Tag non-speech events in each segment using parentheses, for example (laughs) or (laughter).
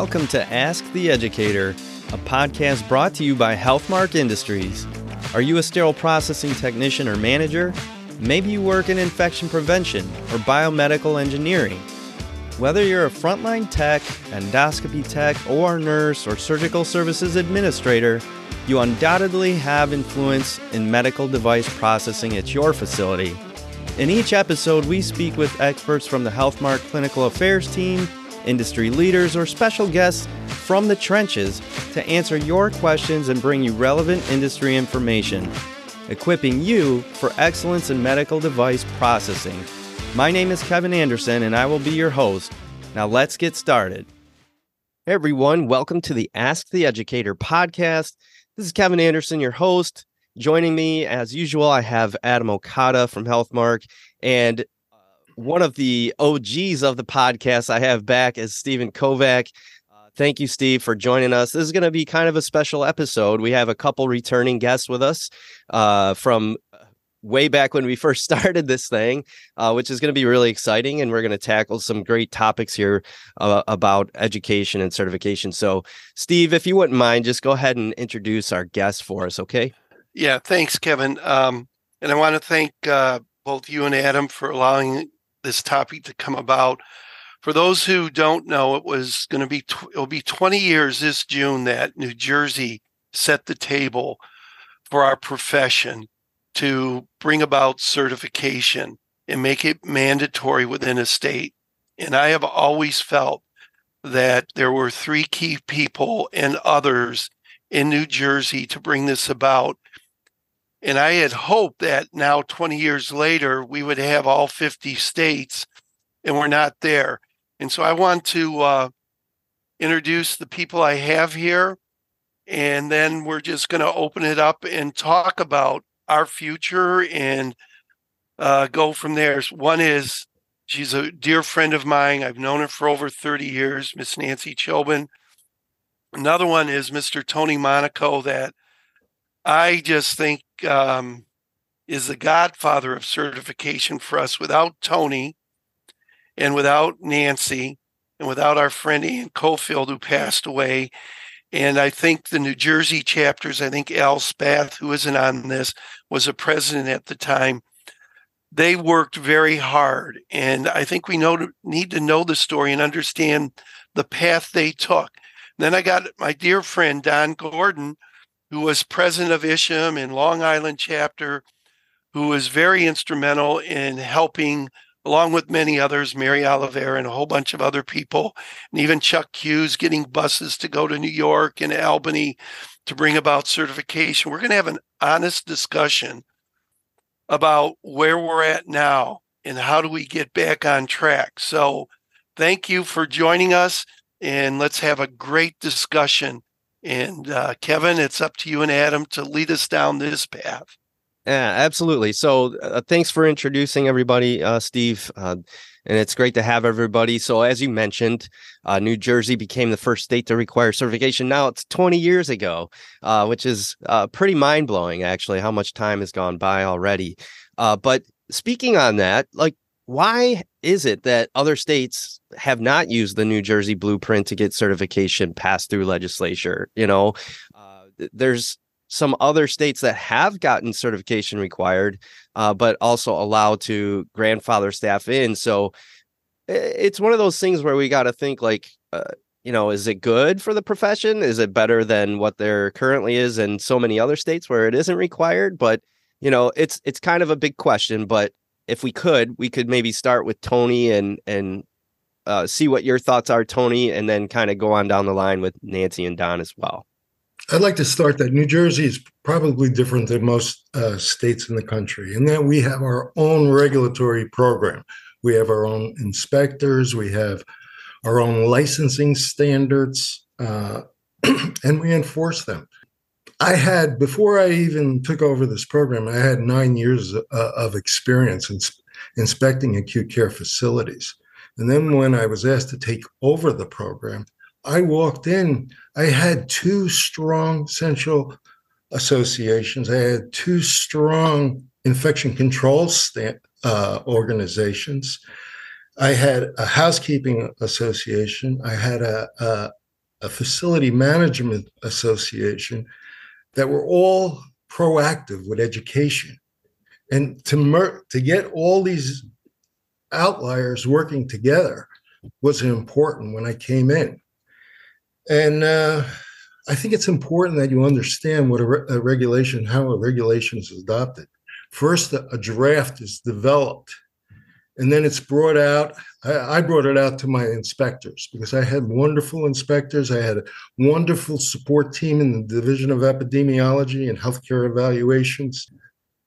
Welcome to Ask the Educator, a podcast brought to you by Healthmark Industries. Are you a sterile processing technician or manager? Maybe you work in infection prevention or biomedical engineering. Whether you're a frontline tech, endoscopy tech, or nurse, or surgical services administrator, you undoubtedly have influence in medical device processing at your facility. In each episode, we speak with experts from the Healthmark Clinical Affairs team, industry leaders, or special guests from the trenches to answer your questions and bring you relevant industry information, equipping you for excellence in medical device processing. My name is Kevin Anderson, and I will be your host. Now, let's get started. Hey, everyone. Welcome to the Ask the Educator podcast. This is Kevin Anderson, your host. Joining me, as usual, I have Adam Okada from Healthmark. And one of the OGs of the podcast I have back is Stephen Kovach. Uh, thank you, Steve, for joining us. This is going to be kind of a special episode. We have a couple returning guests with us uh, from way back when we first (laughs) started this thing, uh, which is going to be really exciting. And we're going to tackle some great topics here uh, about education and certification. So, Steve, if you wouldn't mind, just go ahead and introduce our guest for us, okay? Yeah, thanks, Kevin. Um, and I want to thank uh, both you and Adam for allowing this topic to come about. For those who don't know, it was going to be tw- it'll be 20 years this June that New Jersey set the table for our profession to bring about certification and make it mandatory within a state. And I have always felt that there were three key people and others in New Jersey to bring this about. And I had hoped that now, 20 years later, we would have all 50 states, and we're not there. And so I want to uh, introduce the people I have here, and then we're just going to open it up and talk about our future and uh, go from there. One is she's a dear friend of mine. I've known her for over 30 years, Miss Nancy Chobin. Another one is Mr. Tony Monaco, that I just think um, is the godfather of certification for us. Without Tony and without Nancy and without our friend Ian Cofield, who passed away, and I think the New Jersey chapters, I think Al Spath, who isn't on this, was a president at the time. They worked very hard. And I think we know need to know the story and understand the path they took. Then I got my dear friend Don Gordon, who was president of IAHCSMM in Long Island chapter, who was very instrumental in helping along with many others, Mary Oliver and a whole bunch of other people, and even Chuck Hughes getting buses to go to New York and Albany to bring about certification. We're going to have an honest discussion about where we're at now and how do we get back on track. So, thank you for joining us, and let's have a great discussion. And uh, Kevin, it's up to you and Adam to lead us down this path. Yeah, absolutely. So, uh, thanks for introducing everybody, uh, Steve. Uh, and it's great to have everybody. So, as you mentioned, uh, New Jersey became the first state to require certification. Now it's 20 years ago, uh, which is uh, pretty mind blowing, actually, how much time has gone by already. but speaking on that, like, why is it that other states have not used the New Jersey blueprint to get certification passed through legislature? You know, there's some other states that have gotten certification required, uh, but also allow to grandfather staff in. So it's one of those things where we got to think like, uh, you know, is it good for the profession? Is it better than what there currently is in so many other states where it isn't required? But you know, it's it's kind of a big question. But if we could, we could maybe start with Tony and and uh, see what your thoughts are, Tony, and then kind of go on down the line with Nancy and Don as well. I'd like to start that New Jersey is probably different than most uh, states in the country in that we have our own regulatory program. We have our own inspectors, we have our own licensing standards, uh, (clears throat) and we enforce them. I had, before I even took over this program, I had nine years uh, of experience in inspecting acute care facilities. And then when I was asked to take over the program, I walked in, I had two strong central associations. I had two strong infection control sta- uh, organizations. I had a housekeeping association. I had a, a, a facility management association that were all proactive with education. And to mer- to get all these outliers working together was important when I came in. And uh, I think it's important that you understand what a, re- a regulation, how a regulation is adopted. First, a, draft is developed and then it's brought out I, brought it out to my inspectors because i had wonderful inspectors i had a wonderful support team in the division of epidemiology and healthcare evaluations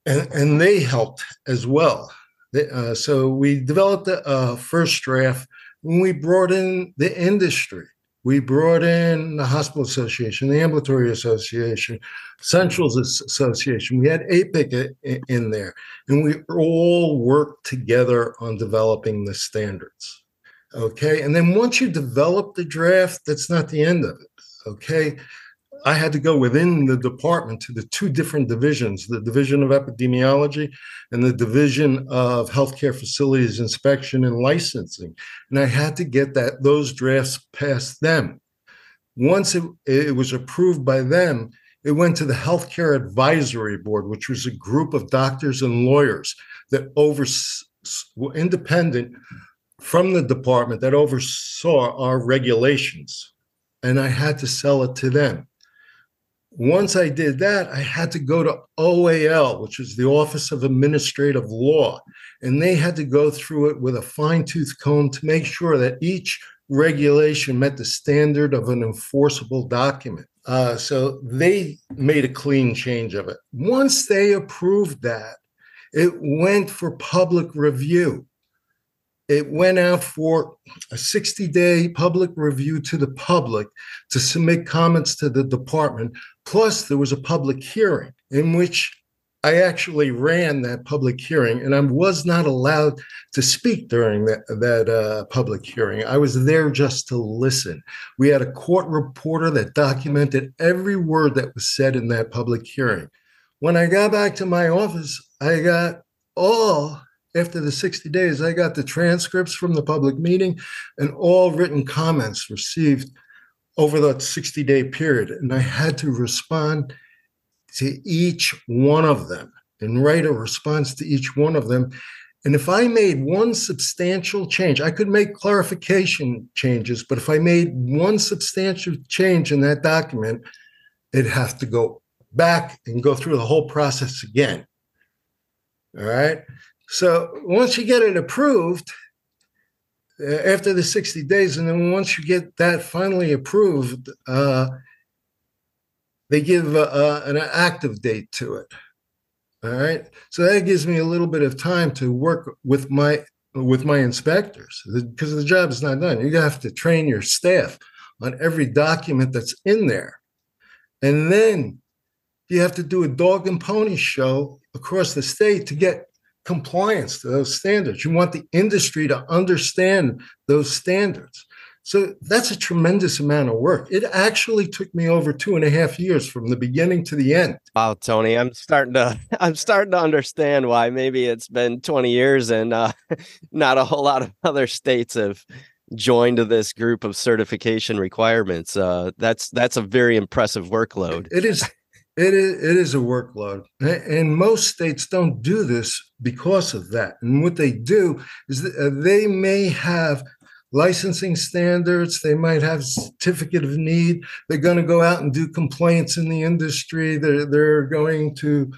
and, and they helped as well uh, so we developed a, a first draft when we brought in the industry we brought in the Hospital Association, the Ambulatory Association, Centrals Association. We had APIC in there, and we all worked together on developing the standards. Okay. And then once you develop the draft, that's not the end of it. Okay. I had to go within the department to the two different divisions the Division of Epidemiology and the Division of Healthcare Facilities Inspection and Licensing. And I had to get that those drafts past them. Once it, it was approved by them, it went to the Healthcare Advisory Board, which was a group of doctors and lawyers that over were independent from the department that oversaw our regulations. And I had to sell it to them once I did that, I had to go to OAL, which is the Office of Administrative Law, and they had to go through it with a fine tooth comb to make sure that each regulation met the standard of an enforceable document. Uh, so they made a clean change of it. Once they approved that, it went for public review. It went out for a 60 day public review to the public to submit comments to the department Plus, there was a public hearing in which I actually ran that public hearing, and I was not allowed to speak during that, that uh, public hearing. I was there just to listen. We had a court reporter that documented every word that was said in that public hearing. When I got back to my office, I got all, after the 60 days, I got the transcripts from the public meeting and all written comments received over that 60 day period. And I had to respond to each one of them and write a response to each one of them. And if I made one substantial change, I could make clarification changes, but if I made one substantial change in that document, it'd have to go back and go through the whole process again. All right. So once you get it approved, after the 60 days. And then once you get that finally approved, uh, they give uh, an active date to it. All right. So that gives me a little bit of time to work with my with my inspectors because the job is not done. You have to train your staff on every document that's in there. And then you have to do a dog and pony show across the state to get compliance to those standards. You want the industry to understand those standards. So that's a tremendous amount of work. It actually took me over two and a half years from the beginning to the end. Wow, Tony, I'm starting to (laughs) I'm starting to understand why maybe it's been 20 years and uh, (laughs) not a whole lot of other states have joined this group of certification requirements. Uh, that's that's a very impressive workload. It is it is, it is a workload. And most states don't do this because of that. And what they do is uh, they may have licensing standards, they might have certificate of need. They're going to go out and do complaints in the industry. They're, they're going to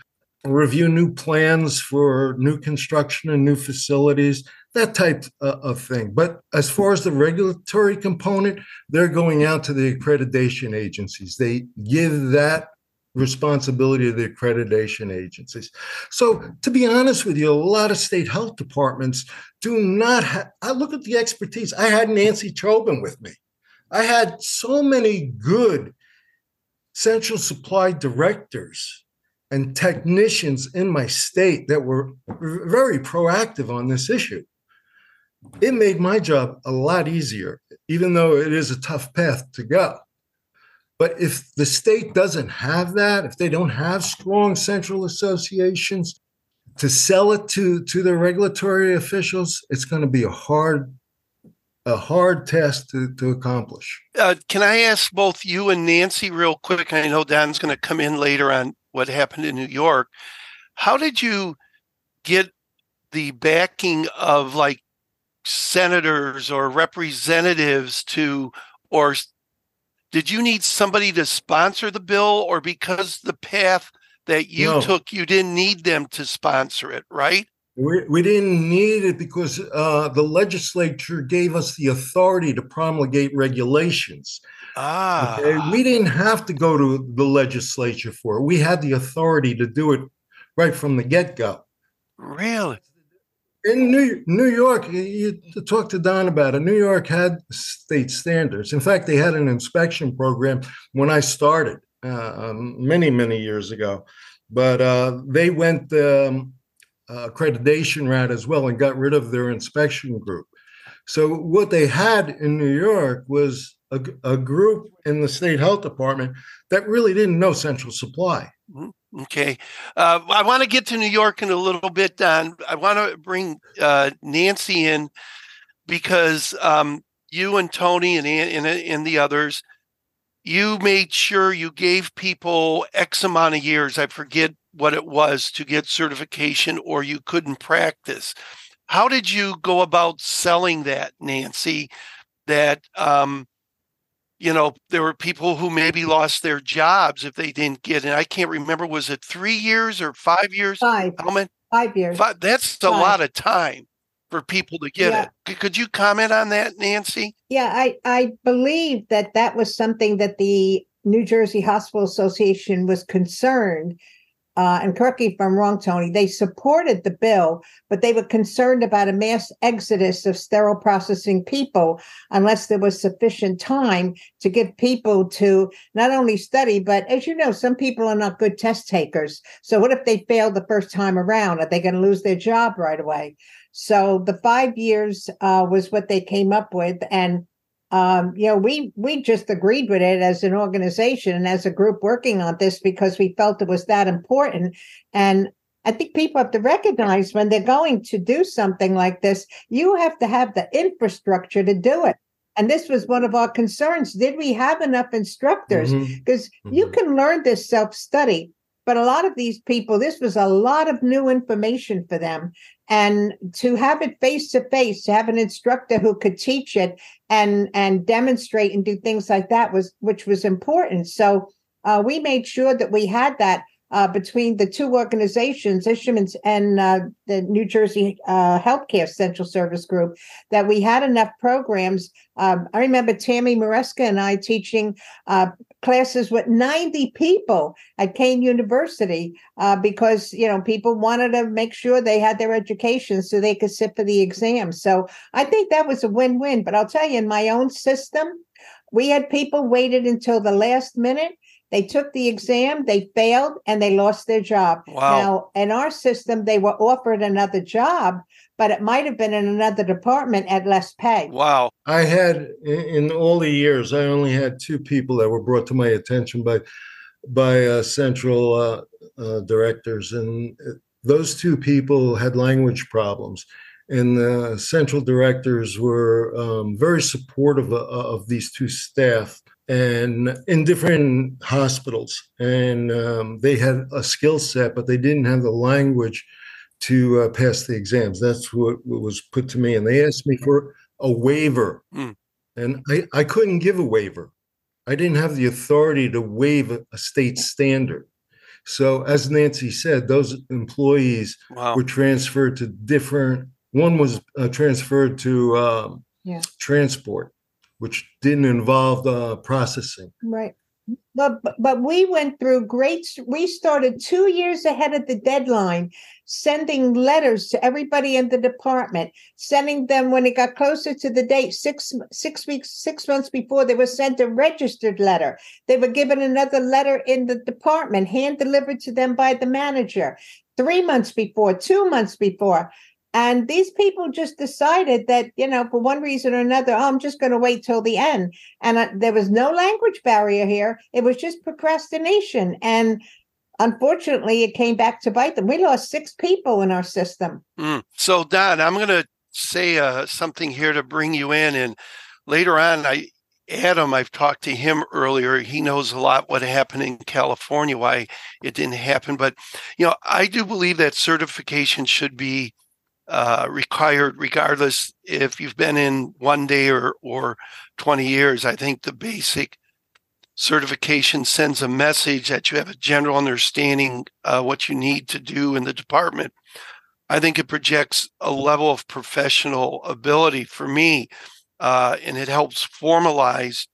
review new plans for new construction and new facilities, that type uh, of thing. But as far as the regulatory component, they're going out to the accreditation agencies. They give that responsibility of the accreditation agencies. So, to be honest with you, a lot of state health departments do not. I look at the expertise. I had Nancy Chobin with me. I had so many good central supply directors and technicians in my state that were very proactive on this issue. It made my job a lot easier, even though it is a tough path to go. But if the state doesn't have that, if they don't have strong central associations to sell it to, to the regulatory officials, it's going to be a hard a hard task to, to accomplish. Uh, can I ask both you and Nancy real quick? I know Don's going to come in later on what happened in New York. How did you get the backing of like senators or representatives to, or did you need somebody to sponsor the bill, or because the path that you no. took, you didn't need them to sponsor it, right? We, we didn't need it because uh, the legislature gave us the authority to promulgate regulations. Ah. Okay? We didn't have to go to the legislature for it. We had the authority to do it right from the get go. Really? In New, New York, you, talk to Don about it. New York had state standards. In fact, they had an inspection program when I started uh, um, many, many years ago. But uh, they went um, uh, accreditation route as well and got rid of their inspection group. So what they had in New York was a, a group in the state health department that really didn't know central supply. Mm-hmm. Okay. Uh, I want to get to New York in a little bit, Don. I want to bring uh, Nancy in because um, you and Tony and, and, and the others, you made sure you gave people X amount of years. I forget what it was to get certification or you couldn't practice. How did you go about selling that, Nancy? That um, you know, there were people who maybe lost their jobs if they didn't get it. I can't remember, was it three years or five years? Five. How many? Five years. Five. That's a lot of time for people to get yeah. it. Could you comment on that, Nancy? Yeah, I, I believe that that was something that the New Jersey Hospital Association was concerned uh, and correct me if I'm wrong, Tony, they supported the bill, but they were concerned about a mass exodus of sterile processing people unless there was sufficient time to give people to not only study, but as you know, some people are not good test takers. So, what if they fail the first time around? Are they going to lose their job right away? So, the five years uh, was what they came up with. And um, you know, we we just agreed with it as an organization and as a group working on this because we felt it was that important. And I think people have to recognize when they're going to do something like this, you have to have the infrastructure to do it. And this was one of our concerns. Did we have enough instructors? Because mm-hmm. mm-hmm. you can learn this self study, but a lot of these people, this was a lot of new information for them. And to have it face to face to have an instructor who could teach it and and demonstrate and do things like that was which was important. So uh, we made sure that we had that uh, between the two organizations, IAHCSMM's and uh, the New Jersey uh, Healthcare Central Service Group, that we had enough programs. Um, I remember Tammy Maresca and I teaching uh, classes with 90 people at Kean University uh, because you know people wanted to make sure they had their education so they could sit for the exam. So I think that was a win-win. But I'll tell you, in my own system, we had people waited until the last minute they took the exam, they failed, and they lost their job. Wow. Now, in our system, they were offered another job, but it might have been in another department at less pay. Wow. I had in all the years, I only had two people that were brought to my attention by by uh, central uh, uh, directors, and uh, those two people had language problems. And the central directors were um, very supportive of, of these two staff and in different hospitals. And um, they had a skill set but they didn't have the language to uh, pass the exams. That's what, what, was put to me. And they asked me for a waiver. Mm. and I, I couldn't give a waiver. I didn't have the authority to waive a, a state standard. So as nancy said those employees wow. were transferred to different one was uh, transferred to um, yeah. transport which didn't involve the processing. Right. But, but we went through great we started two years ahead of the deadline sending letters to everybody in the department sending them when it got closer to the date six six weeks six months before they were sent a registered letter they were given another letter in the department hand delivered to them by the manager three months before two months before and these people just decided that, you know, for one reason or another, oh, I'm just going to wait till the end. And uh, there was no language barrier here. It was just procrastination. And unfortunately, it came back to bite them. We lost six people in our system. Mm. So, Don, I'm going to say uh, something here to bring you in, and later on, I Adam, I've talked to him earlier. He knows a lot what happened in California, why it didn't happen. But you know, I do believe that certification should be uh, required, regardless if you've been in one day or or 20 years. I think the basic certification sends a message that you have a general understanding uh, what you need to do in the department. I think it projects a level of professional ability for me uh, and it helps formalize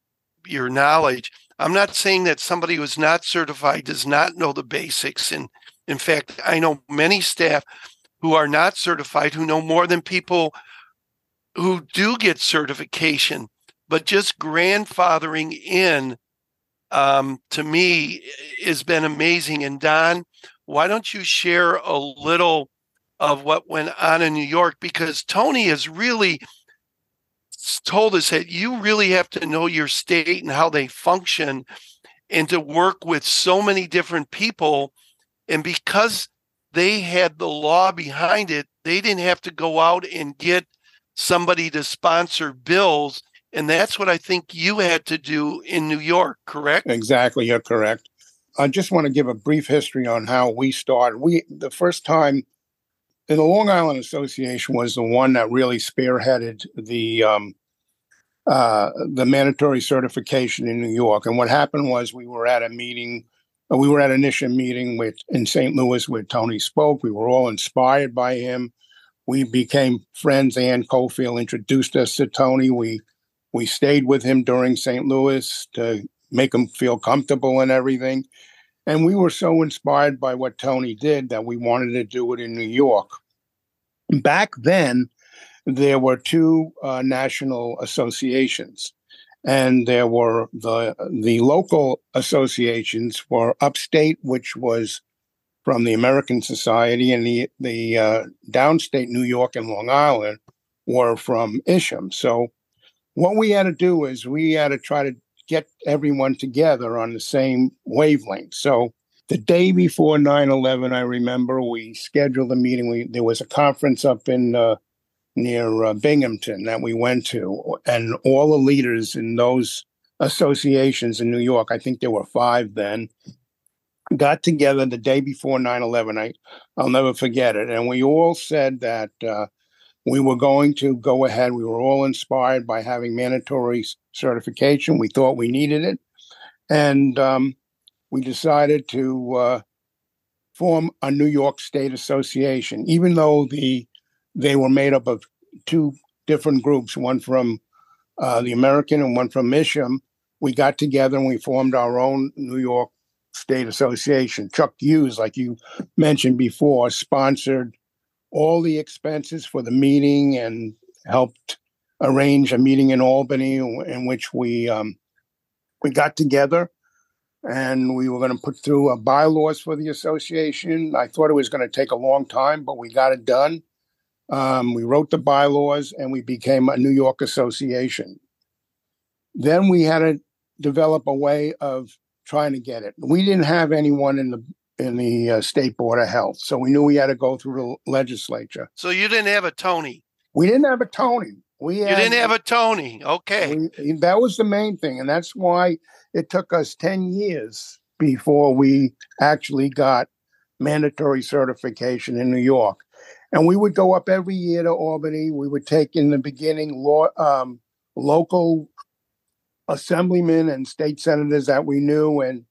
your knowledge. I'm not saying that somebody who's not certified does not know the basics. And in fact, I know many staff who are not certified who know more than people who do get certification, but just grandfathering in um, to me has been amazing. And Don, why don't you share a little of what went on in New York? Because Tony has really told us that you really have to know your state and how they function and to work with so many different people. And because they had the law behind it, they didn't have to go out and get somebody to sponsor bills. And that's what I think you had to do in New York, correct? Exactly. You're correct. I just want to give a brief history on how we started. We, the first time the Long Island Association was the one that really spearheaded the um, uh, the mandatory certification in New York. And what happened was we were at a meeting, we were at an initial meeting with in St. Louis where Tony spoke. We were all inspired by him. We became friends. Ann Cofield introduced us to Tony. We we stayed with him during St. Louis to make him feel comfortable and everything. And we were so inspired by what Tony did that we wanted to do it in New York. Back then, there were two uh, national associations, and there were the the local associations were upstate, which was from the American Society, and the the uh, downstate New York and Long Island were from IAHCSMM. So, what we had to do is we had to try to get everyone together on the same wavelength. So the day before 9-11 i remember we scheduled a meeting we, there was a conference up in uh, near uh, binghamton that we went to and all the leaders in those associations in new york i think there were five then got together the day before 9-11 I, i'll never forget it. And we all said that uh, we were going to go ahead. We were all inspired by having mandatory certification. We thought we needed it. And um, we decided to uh, form a New York State Association, even though the they were made up of two different groups, one from uh, the American and one from IAHCSMM. We got together and we formed our own New York State Association. Chuck Hughes, like you mentioned before, sponsored all the expenses for the meeting and helped arrange a meeting in Albany in which we um, we got together and we were going to put through a bylaws for the association. I thought it was going to take a long time, but we got it done. Um, we wrote the bylaws and we became a New York association. Then we had to develop a way of trying to get it. We didn't have anyone in the in the uh, state board of health, so we knew we had to go through the legislature. So you didn't have a Tony. We didn't have a Tony. We had, you didn't have a Tony. Okay, we, that was the main thing, and that's why it took us 10 years before we actually got mandatory certification in New York. And we would go up every year to Albany. We would take in the beginning law, um, local assemblymen and state senators that we knew and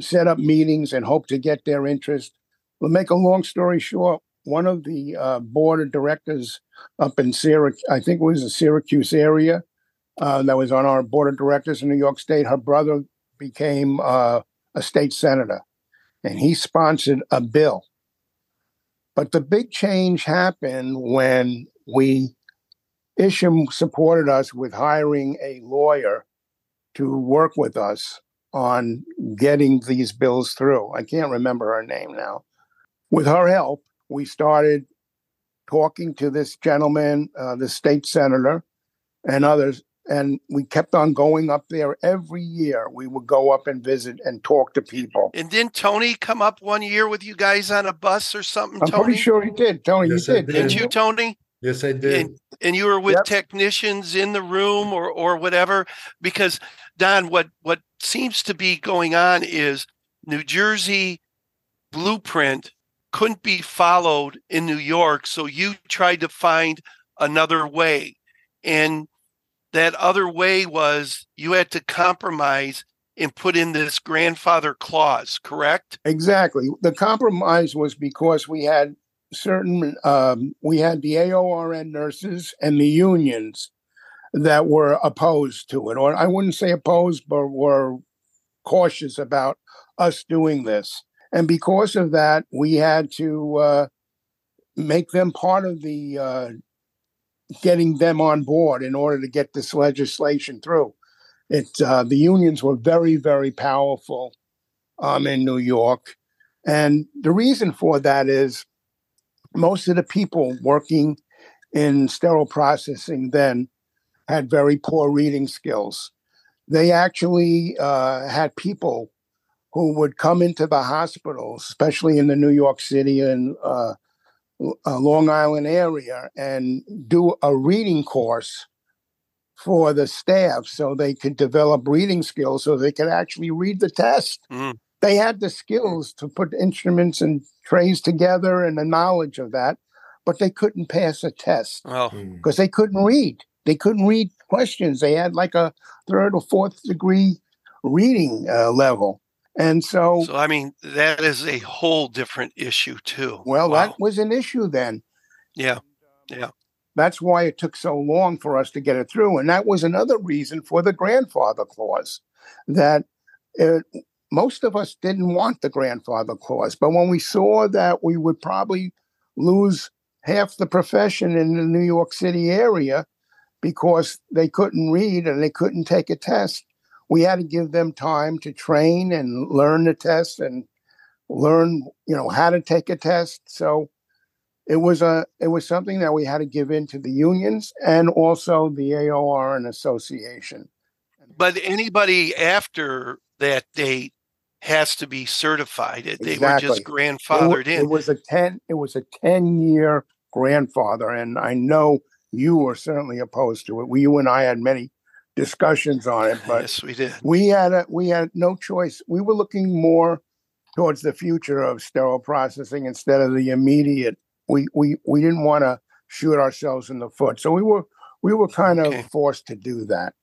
set up meetings and hope to get their interest. We'll make a long story short. One of the uh, board of directors up in Syracuse, I think it was the Syracuse area, uh, that was on our board of directors in New York State. Her brother became uh, a state senator, and he sponsored a bill. But the big change happened when we IAHCSMM supported us with hiring a lawyer to work with us on getting these bills through. I can't remember her name now. With her help, we started talking to this gentleman, uh, the state senator, and others and we kept on going up there every year. We would go up and visit and talk to people. And didn't Tony come up one year with you guys on a bus or something? I'm Tony? pretty sure he did. Tony, Yes, you did. did. Did you, Tony? Yes, I did. And, and you were with Yep. technicians in the room or or whatever. Because Don, what what seems to be going on is New Jersey blueprint couldn't be followed in New York, so you tried to find another way, and that other way was you had to compromise and put in this grandfather clause. Correct? Exactly. The compromise was because we had certain, um, we had the AORN nurses and the unions that were opposed to it, or I wouldn't say opposed, but were cautious about us doing this. And because of that, we had to uh, make them part of the uh, getting them on board in order to get this legislation through. It uh, the unions were very, very powerful um, in New York, and the reason for that is most of the people working in sterile processing then had very poor reading skills. They actually uh, had people who would come into the hospital, especially in the New York City and uh, uh, Long Island area, and do a reading course for the staff so they could develop reading skills so they could actually read the test. Mm. They had the skills to put instruments and trays together and the knowledge of that, but they couldn't pass a test Well, Mm. because they couldn't read. They couldn't read questions. They had like a third or fourth degree reading uh, level. And so, so I mean that is a whole different issue too. well, Wow. that was an issue then. yeah, yeah. That's why it took so long for us to get it through. And that was another reason for the grandfather clause that uh most of us didn't want the grandfather clause. But when we saw that we would probably lose half the profession in the New York City area because they couldn't read and they couldn't take a test, we had to give them time to train and learn the test and learn, you know, how to take a test. So it was a it was something that we had to give in to the unions and also the AORN association. But anybody after that date has to be certified. It- They were just Exactly. It grandfathered It was a ten. It was a ten year grandfather, and I know you were certainly opposed to it. We, you and I had many discussions on it, but yes, we did. we had a we had no choice. We were looking more towards the future of sterile processing instead of the immediate. We we we didn't want to shoot ourselves in the foot, so we were we were kind Okay. of forced to do that.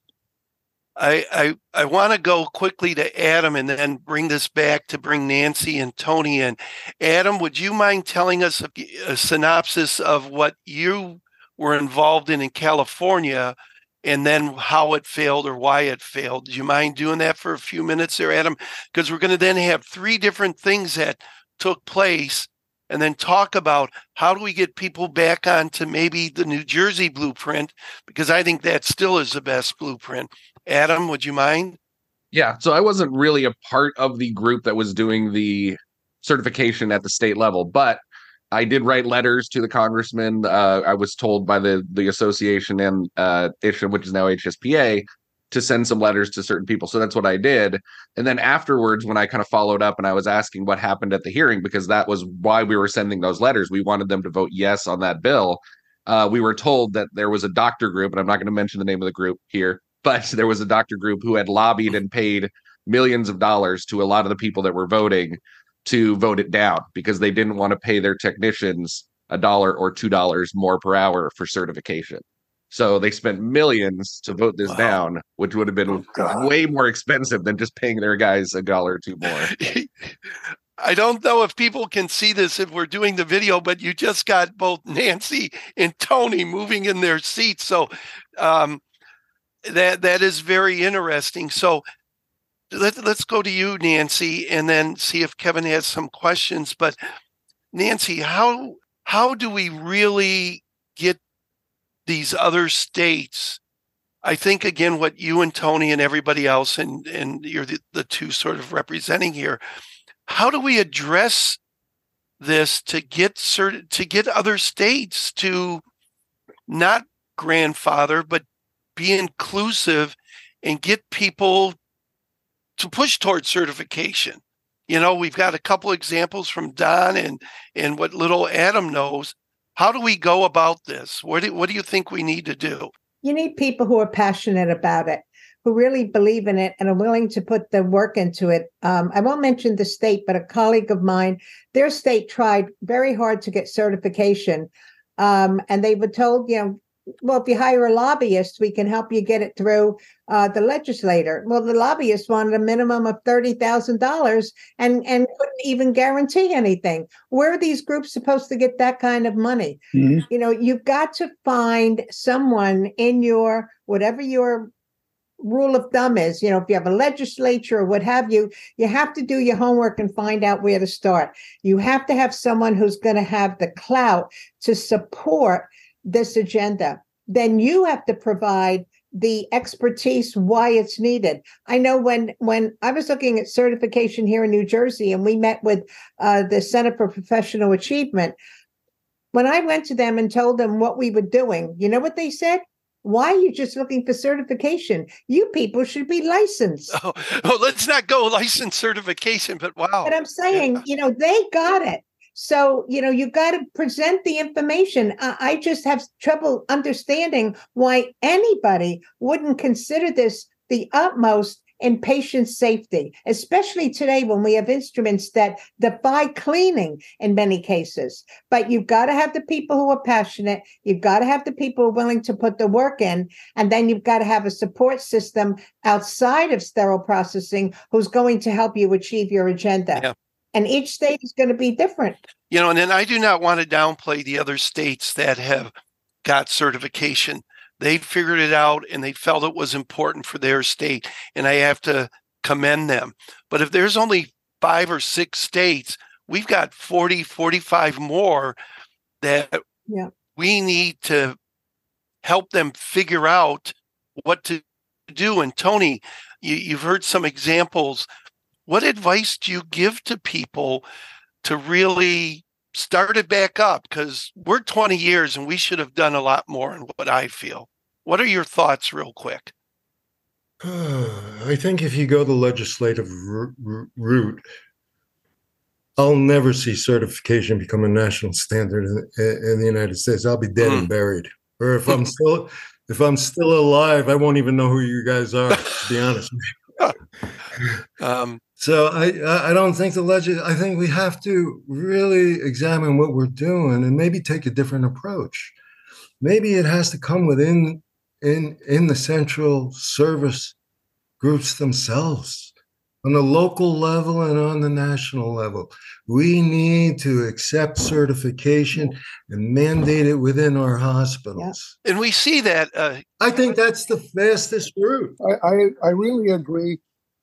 I I, I want to go quickly to Adam and then bring this back to bring Nancy and Tony in. Adam, would you mind telling us a, a synopsis of what you were involved in in California and then how it failed or why it failed? Do you mind doing that for a few minutes there, Adam? Because we're going to then have three different things that took place and then talk about how do we get people back onto maybe the New Jersey blueprint because I think that still is the best blueprint. Adam, would you mind? Yeah, so I wasn't really a part of the group that was doing the certification at the state level, but I did write letters to the congressman. Uh, I was told by the the association and uh, IAHCSMM, which is now HSPA, to send some letters to certain people. So that's what I did. And then afterwards, when I kind of followed up and I was asking what happened at the hearing, because that was why we were sending those letters, we wanted them to vote yes on that bill. Uh, we were told that there was a doctor group, and I'm not going to mention the name of the group here, (laughs) but there was a doctor group who had lobbied and paid millions of dollars to a lot of the people that were voting to vote it down because they didn't want to pay their technicians a dollar or two dollars more per hour for certification. So they spent millions to vote this Wow. down, which would have been Oh, way more expensive than just paying their guys a dollar or two more. (laughs) I don't know if people can see this if we're doing the video, but you just got both Nancy and Tony moving in their seats. So um, that that is very interesting. So let, let's go to you, Nancy, and then see if Kevin has some questions. But Nancy, how how do we really get these other states? I think again, what you and Tony and everybody else, and and you're the, the two sort of representing here. How do we address this to get certain to get other states to not grandfather, but be inclusive and get people to push towards certification? You know, we've got a couple examples from Don and and what little Adam knows. How do we go about this? What do, what do you think we need to do? You need people who are passionate about it, who really believe in it and are willing to put the work into it. Um, I won't mention the state, but a colleague of mine, their state tried very hard to get certification. Um, and they were told, you know, well, if you hire a lobbyist, we can help you get it through uh, the legislator. Well, the lobbyist wanted a minimum of thirty thousand dollars and and couldn't even guarantee anything. Where are these groups supposed to get that kind of money? Mm-hmm. You know, you've got to find someone in your whatever your rule of thumb is. You know, if you have a legislature or what have you, you have to do your homework and find out where to start. You have to have someone who's going to have the clout to support this agenda, then you have to provide the expertise why it's needed. I know when when I was looking at certification here in New Jersey, and we met with uh, the Center for Professional Achievement. When I went to them and told them what we were doing, you know what they said? Why are you just looking for certification? You people should be licensed. (laughs) Oh, oh let's not go license certification, but wow. But I'm saying, you know, they got it. So, you know, you got to present the information. I, I just have trouble understanding why anybody wouldn't consider this the utmost in patient safety, especially today when we have instruments that defy cleaning in many cases. But you've got to have the people who are passionate. You've got to have the people willing to put the work in. And then you've got to have a support system outside of sterile processing who's going to help you achieve your agenda. Yeah and each state is going to be different. You know, and then I do not want to downplay the other states that have got certification. They figured it out and they felt it was important for their state, and I have to commend them. But if there's only five or six states, we've got 40, 45 more that yeah. we need to help them figure out what to do. And Tony, you, you've heard some examples what advice do you give to people to really start it back up? Because we're 20 years and we should have done a lot more in what I feel. What are your thoughts, real quick? (sighs) I think if you go the legislative route, I'll never see certification become a national standard in, in the United States. I'll be dead mm. and buried. Or if I'm (laughs) still if I'm still alive, I won't even know who you guys are. To be honest. (laughs) um, so I I don't think the legend. I think we have to really examine what we're doing and maybe take a different approach. Maybe it has to come within in in the central service groups themselves on the local level and on the national level. We need to accept certification and mandate it within our hospitals. And we see that. Uh, I think that's the fastest route. I, I, I really agree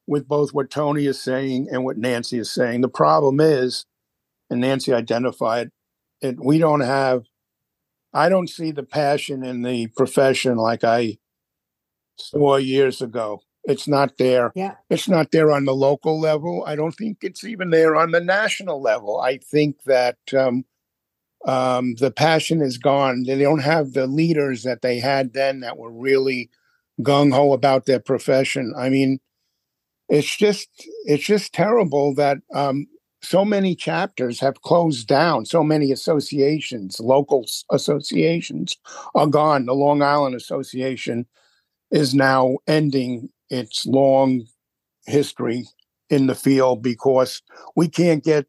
with both what Tony is saying and what Nancy is saying. The problem is, and Nancy identified it, we don't have, I don't see the passion in the profession like I saw years ago. It's not there. Yeah. It's not there on the local level. I don't think it's even there on the national level. I think that um, um, the passion is gone. They don't have the leaders that they had then that were really gung ho about their profession. I mean, it's just it's just terrible that um, so many chapters have closed down. So many associations, local associations, are gone. The Long Island Association is now ending its long history in the field because we can't get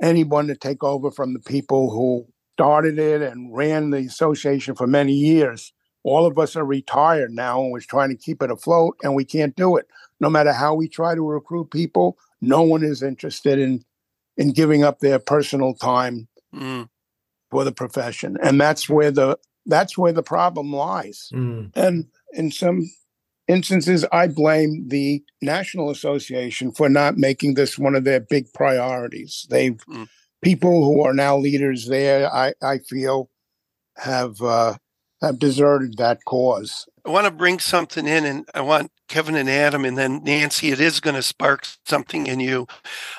anyone to take over from the people who started it and ran the association for many years. All of us are retired now and we're trying to keep it afloat and we can't do it no matter how we try to recruit people, no one is interested in in giving up their personal time mm. for the profession, and that's where the that's where the problem lies. Mm. And in some instances, I blame the National Association for not making this one of their big priorities. They've mm. people who are now leaders there, I I feel, have uh, have deserted that cause. I want to bring something in, and I want Kevin and Adam, and then Nancy. It is going to spark something in you.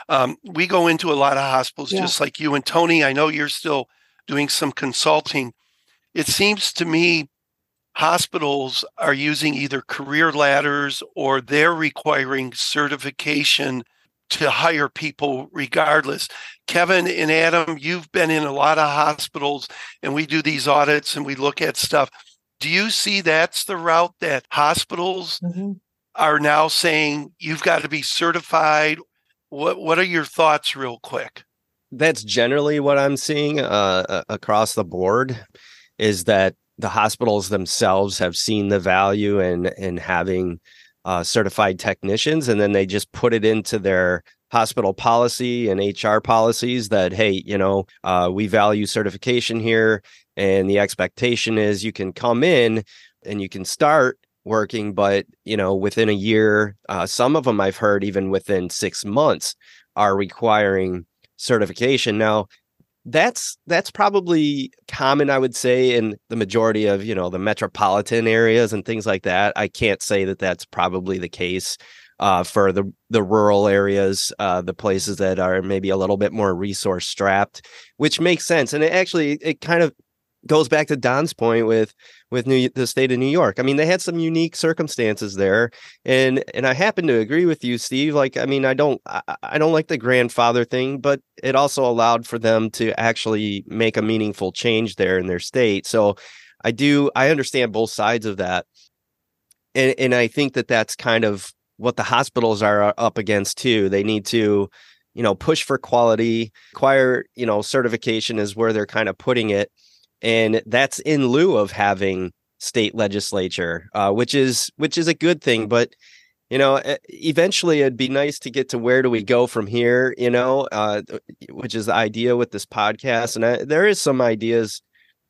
Um, we go into a lot of hospitals, yeah. just like you and Tony. I know you're still doing some consulting. It seems to me hospitals are using either career ladders or they're requiring certification to hire people regardless. Kevin and Adam, you've been in a lot of hospitals and we do these audits and we look at stuff. Do you see that's the route that hospitals mm-hmm. are now saying you've got to be certified? What what are your thoughts real quick? That's generally what I'm seeing uh, across the board is that the hospitals themselves have seen the value in in having uh, certified technicians, and then they just put it into their hospital policy and HR policies that hey, you know, uh, we value certification here, and the expectation is you can come in and you can start working, but you know, within a year, uh, some of them I've heard even within six months are requiring certification. Now, that's that's probably common i would say in the majority of you know the metropolitan areas and things like that. I can't say that that's probably the case uh, for the the rural areas uh, the places that are maybe a little bit more resource strapped which makes sense. And it actually it kind of goes back to Don's point with with New, the state of New York. I mean, they had some unique circumstances there, and and I happen to agree with you, Steve. Like, I mean, I don't I, I don't like the grandfather thing, but it also allowed for them to actually make a meaningful change there in their state. So, I do I understand both sides of that, and and I think that that's kind of what the hospitals are uh, up against too. They need to you know push for quality acquire you know certification is where they're kind of putting it and that's in lieu of having state legislature, uh, which is which is a good thing. But you know, eventually it'd be nice to get to where do we go from here. You know, uh, which is the idea with this podcast, and I, there is some ideas,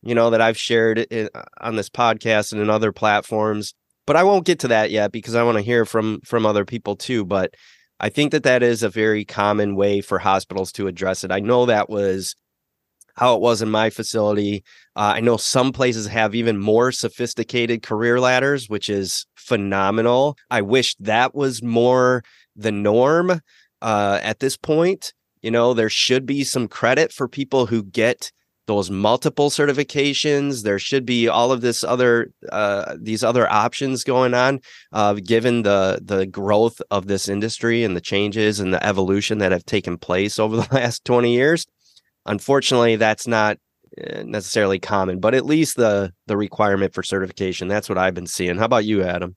you know, that I've shared in, on this podcast and in other platforms. But I won't get to that yet because I want to hear from from other people too. But I think that that is a very common way for hospitals to address it. I know that was how it was in my facility. Uh, I know some places have even more sophisticated career ladders, which is phenomenal. I wish that was more the norm uh, at this point. You know, there should be some credit for people who get those multiple certifications. There should be all of this other uh, these other options going on, uh, given the the growth of this industry and the changes and the evolution that have taken place over the (laughs) last twenty years. Unfortunately, that's not eh, necessarily common, but at least the the requirement for certification. That's what I've been seeing. How about you, Adam?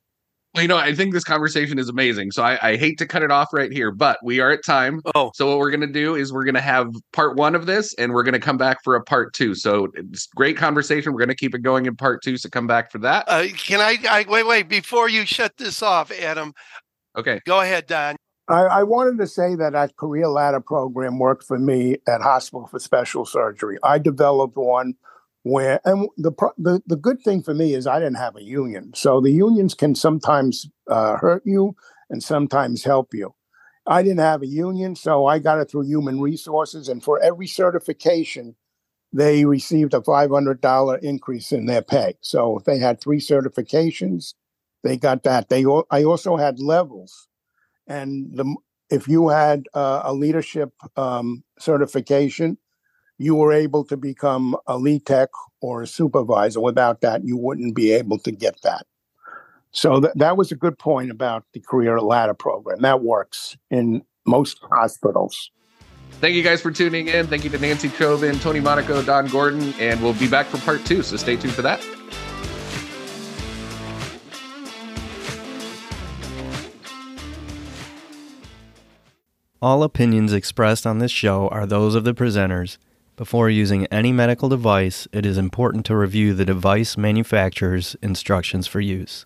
Well, you know, I think this conversation is amazing. So I, I, hate to cut it off right here, but we are at time. Oh. So what we're going to do is we're going to have part one of this and we're going to come back for a part two. So it's great conversation. We're going to keep it going in part two. So come back for that. Uh, can I, I, wait, wait, before you shut this off, Adam? Okay. Go ahead, Don. I, I, wanted to say that that career ladder program worked for me at Hospital for Special Surgery. I developed one where, and the the the good thing for me is I didn't have a union, so the unions can sometimes uh, hurt you and sometimes help you. I didn't have a union, so I got it through Human Resources, and for every certification, they received a five hundred dollar increase in their pay. So if they had three certifications, they got that. They I also had levels and the if you had uh, a leadership um, certification, you were able to become a lead tech or a supervisor. Without that, you wouldn't be able to get that. So th- that was a good point about the career ladder program. That works in most hospitals. Thank you guys for tuning in. Thank you to Nancy Chobin, Tony Monaco, Don Gordon, and we'll be back for part two. So stay tuned for that. All opinions expressed on this show are those of the presenters. Before using any medical device, it is important to review the device manufacturer's instructions for use.